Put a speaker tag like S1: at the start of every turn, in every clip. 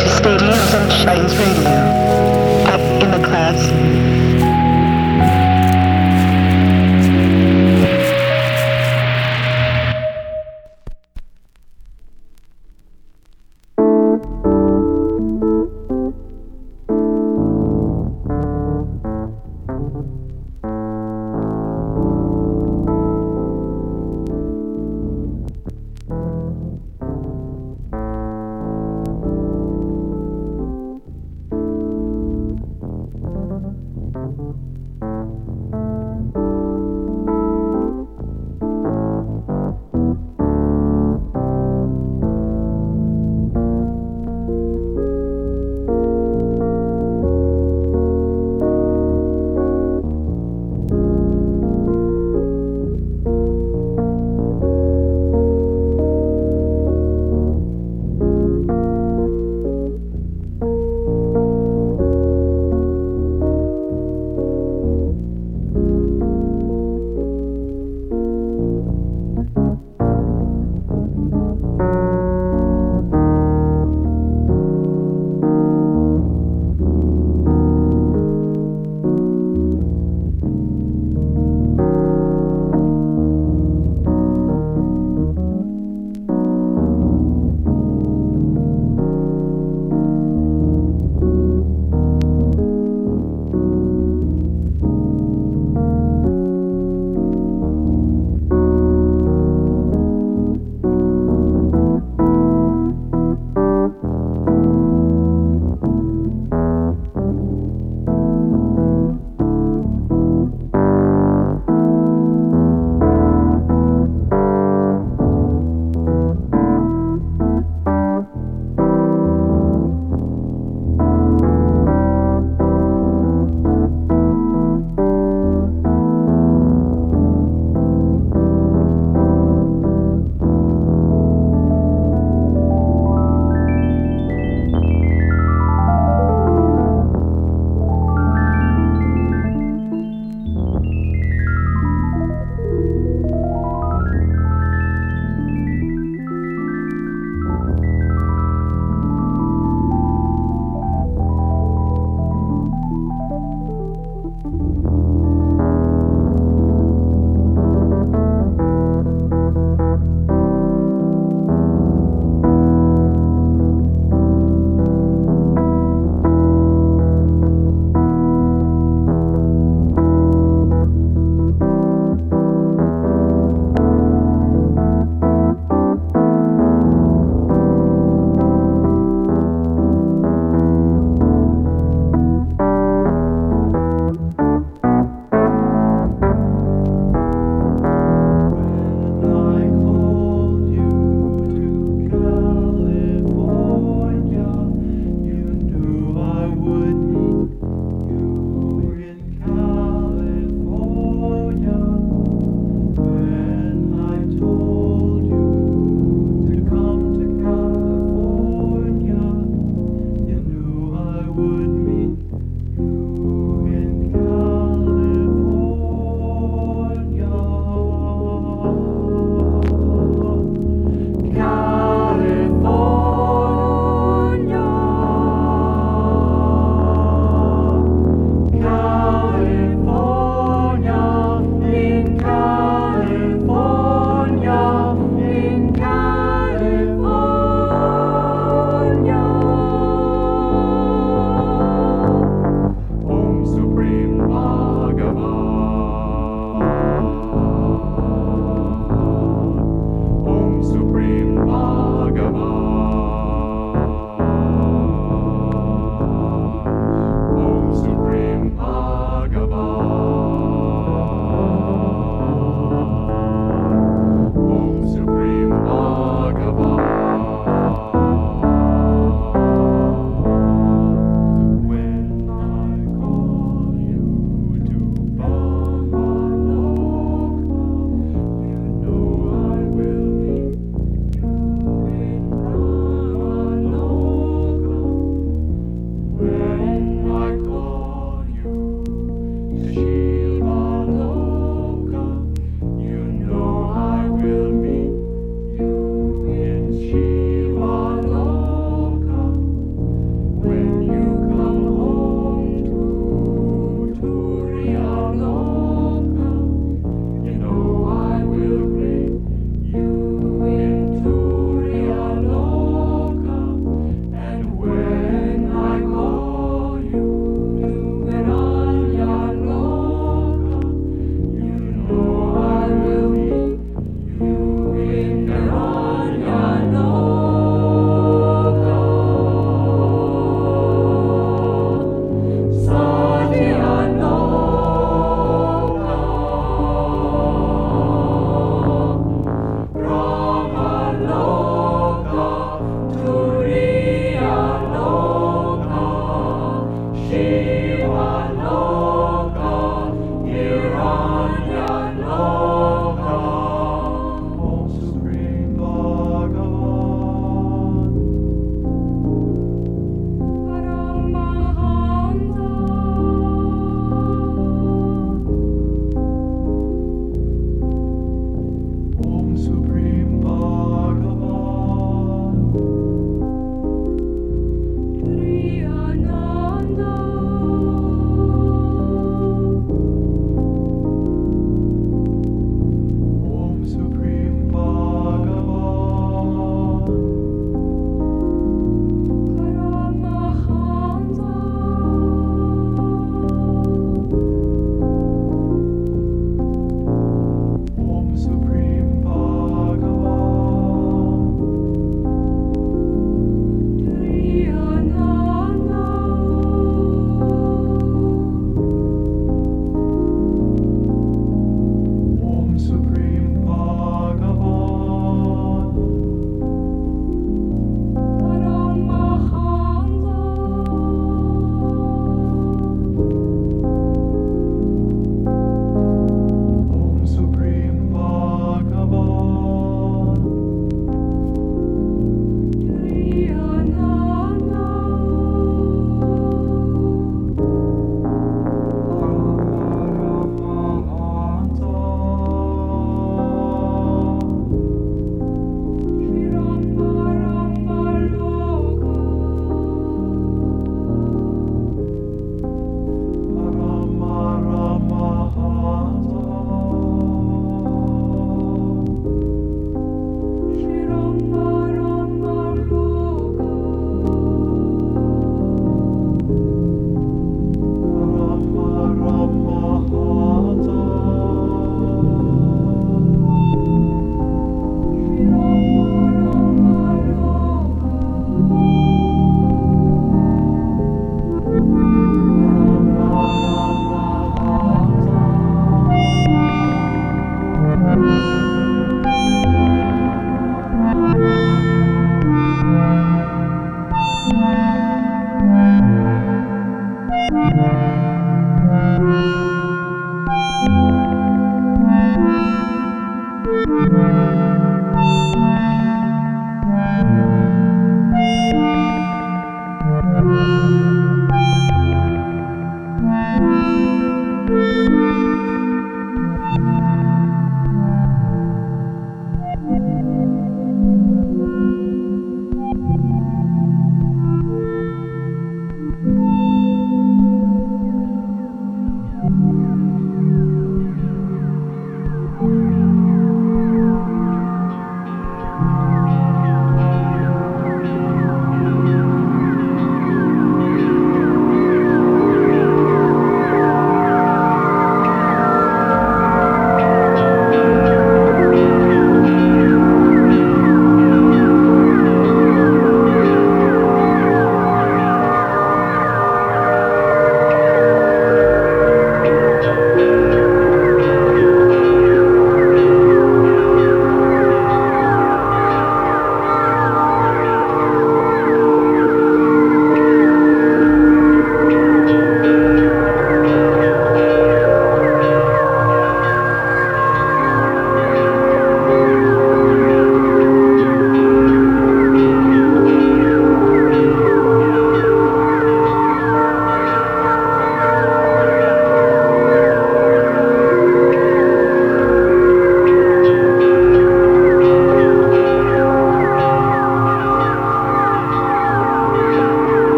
S1: to
S2: Stadiums and
S3: Shrines Radio. Up in the
S4: class.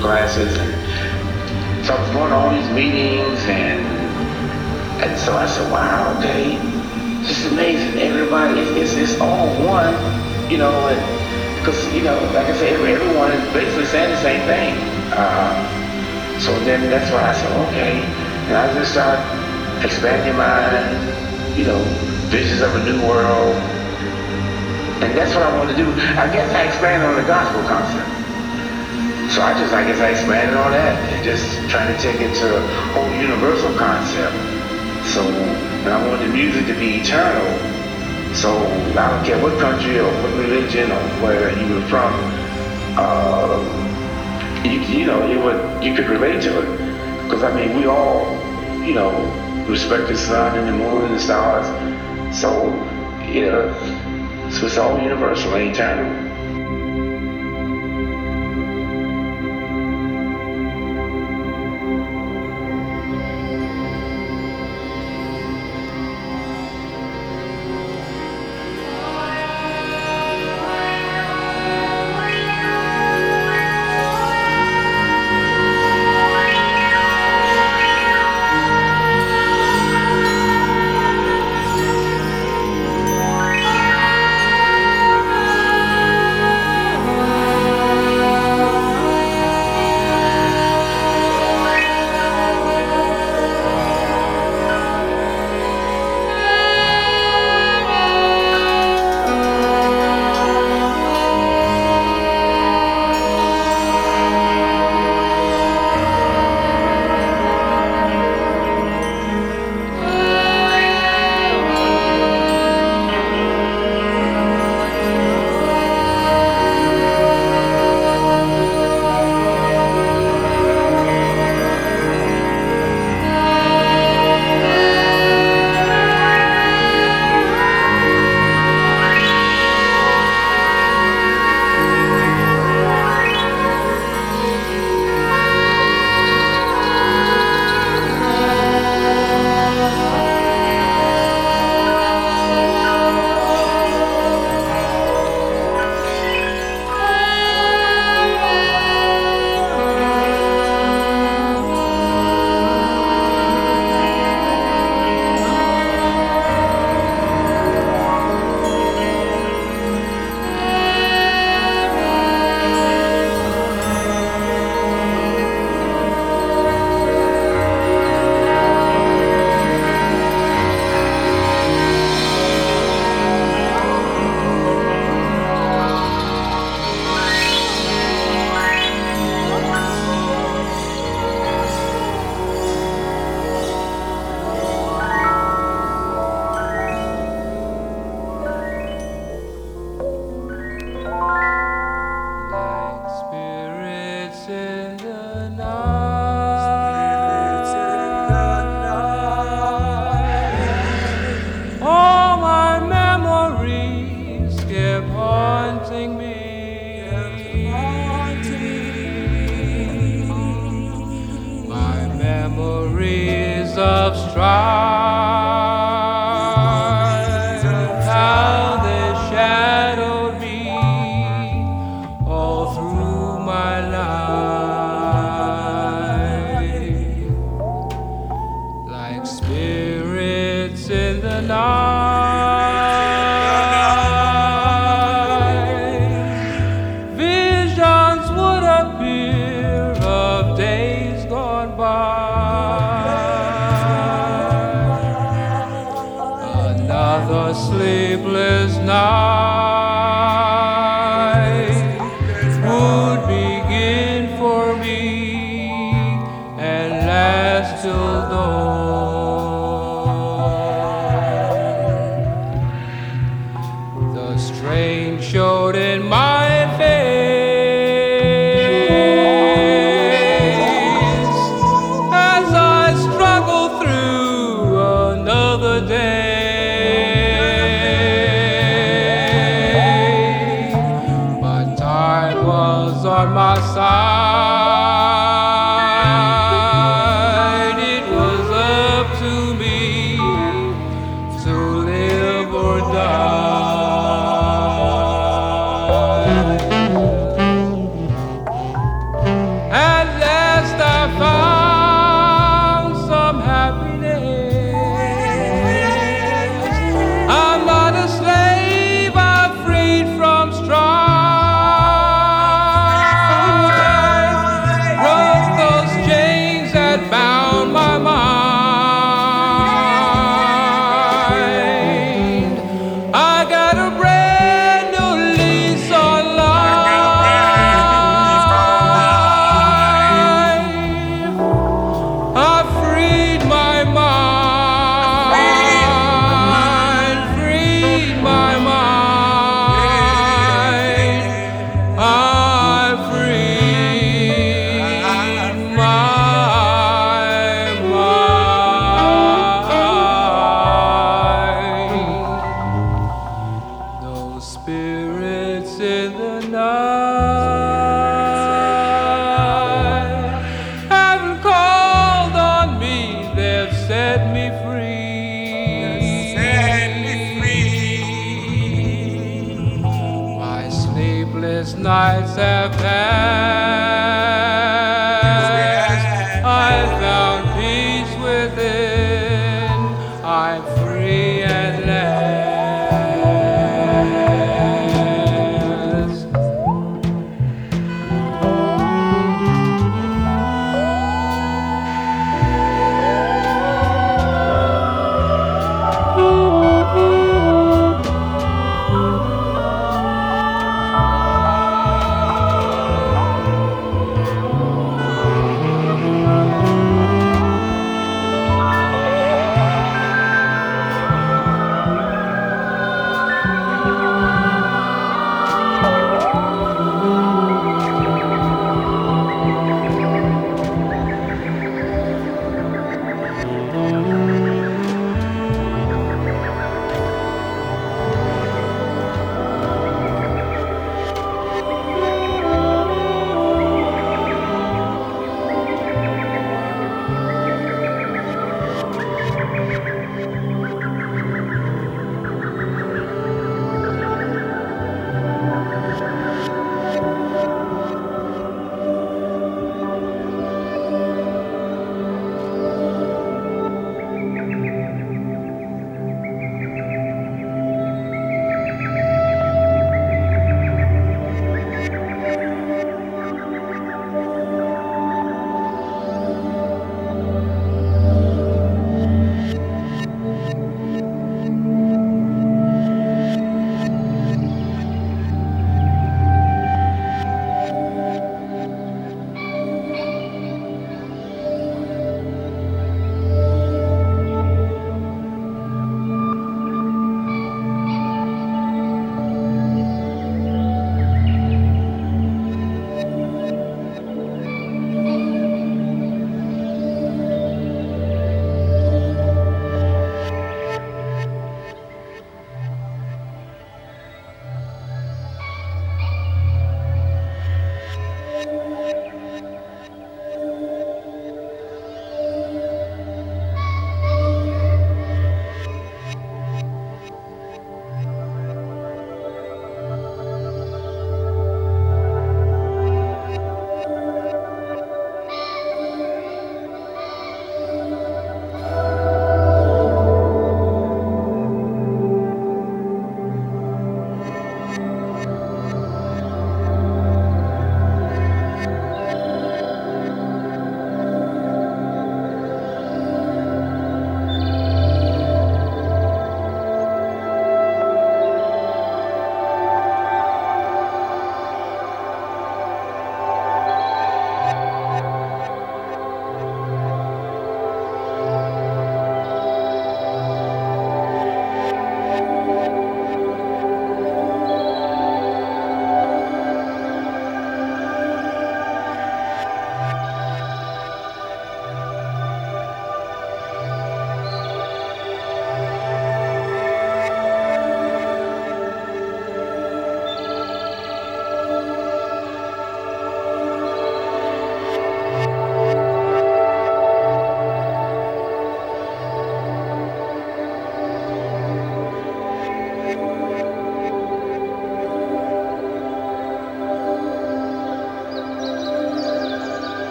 S4: Classes. And so I was going to all these meetings and and so I said, wow, okay, this is amazing. Everybody, it's, it's, it's all one, you know, because, you know, like I said, everyone is basically saying the same thing. Uh, so then that's why I said, okay. And I just started expanding my, you know, visions of a new world. And that's what I want to do. I guess I expanded on the gospel concept. So I just, I guess I expanded on that and just trying to take it to a whole universal concept. So, I want the music to be eternal. So I don't care what country or what religion or where you were from, uh, you, you know, it would, you could relate to it. Because I mean, we all, you know, respect the sun and the moon and the stars. So, you know, so it's all universal and eternal.
S5: It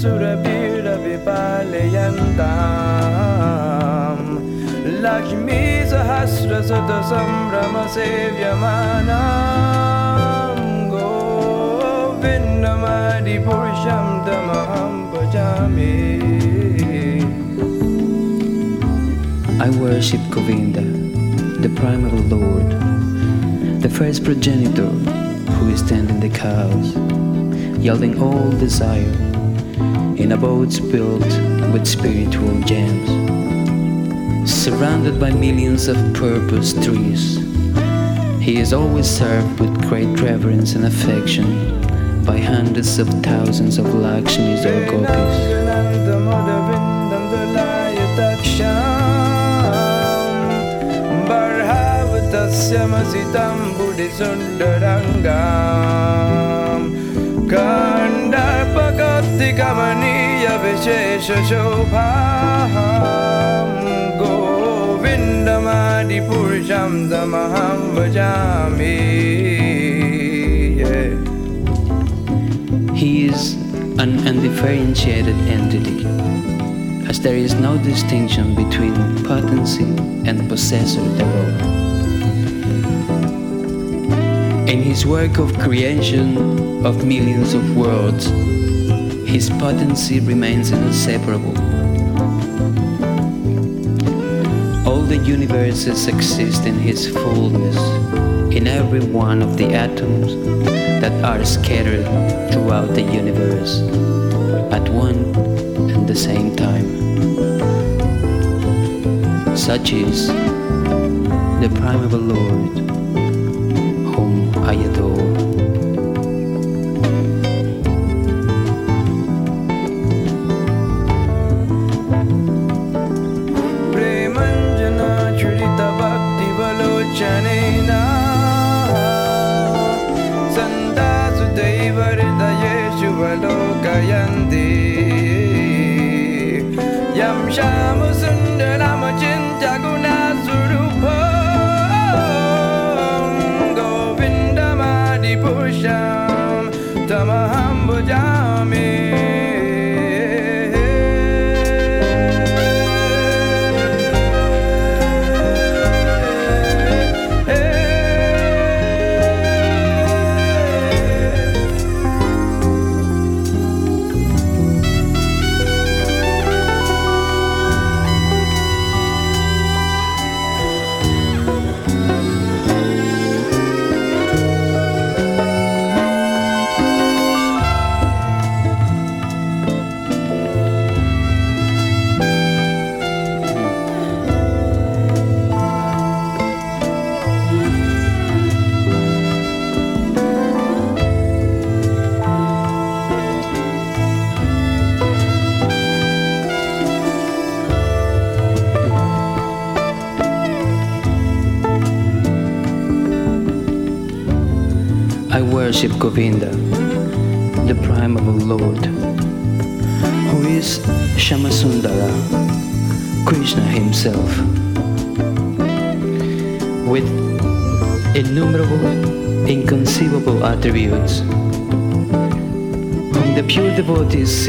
S5: Surabhi Palayantam Lakshmi
S6: Sahasra Sata Sambrama Sevyamanam Govindamadi Purusham Tamaham Bhajami
S7: I worship Govinda, the primal lord, the first progenitor who is tending the cows, yielding all desire in abodes built with spiritual gems, surrounded by millions of purpose trees. He is always served with great reverence and affection by hundreds of thousands of Lakshmis or gopis.
S6: मसितं बुडिसुन्दरङ्गाम् कण्डर्पकर्तिकमनीयविशेषशोभाम् गोविन्दमादिपुरुषं तमहं भजामि Yeah.
S7: He is an undifferentiated entity, as there is no distinction between potency and possessor thereof. In his work of creation of millions of worlds, his potency remains inseparable. All the universes exist in his fullness, in every one of the atoms that are scattered throughout the universe at one and the same time. Such is the primeval Lord whom I adore.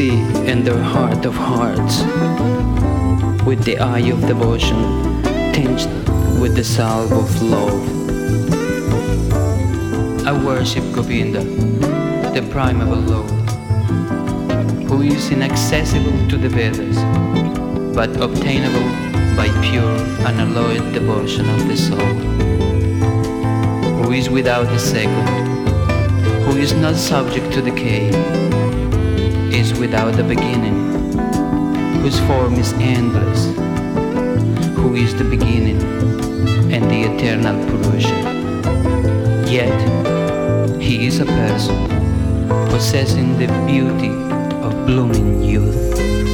S7: See in their heart of hearts, with the eye of devotion tinged with the salve of love. I worship Govinda, the primeval Lord, who is inaccessible to the Vedas, but obtainable by pure, unalloyed devotion of the soul, who is without a second, who is not subject to decay, is without a beginning, whose form is endless, who is the beginning and the eternal Purusha. Yet, he is a person possessing the beauty of blooming youth.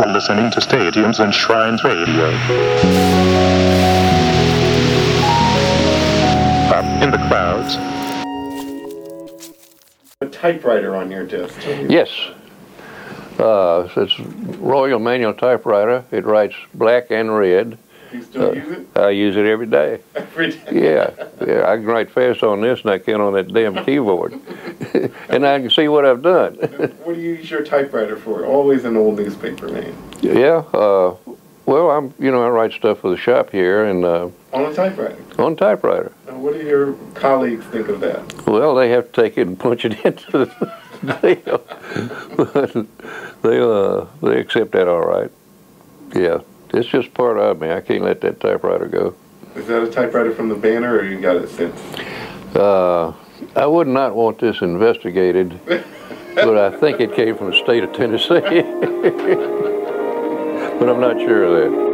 S8: Are listening to Stadiums and Shrines Radio. Up in the clouds.
S9: A typewriter on your desk. Tell
S10: Yes. Uh, it's Royal Manual typewriter. It writes black and red.
S9: You still
S10: Uh,
S9: use it
S10: I use it every day.
S9: every day.
S10: Yeah, yeah. I can write fast on this and I can on that damn keyboard, and I can see what I've done.
S9: What do you use your typewriter for? Always an old newspaper man.
S10: yeah. Uh, well, I'm you know I write stuff for the shop here and uh,
S9: On a typewriter.
S10: on typewriter.
S9: Now, what do your colleagues think of that?
S10: Well, they have to take it and punch it into the deal, but they uh, they accept that all right. Yeah, it's just part of me. I can't let that typewriter go.
S9: Is that a typewriter from the banner, or you got it since?
S10: Uh, I would not want this investigated, but I think it came from the state of Tennessee. but I'm not sure of that.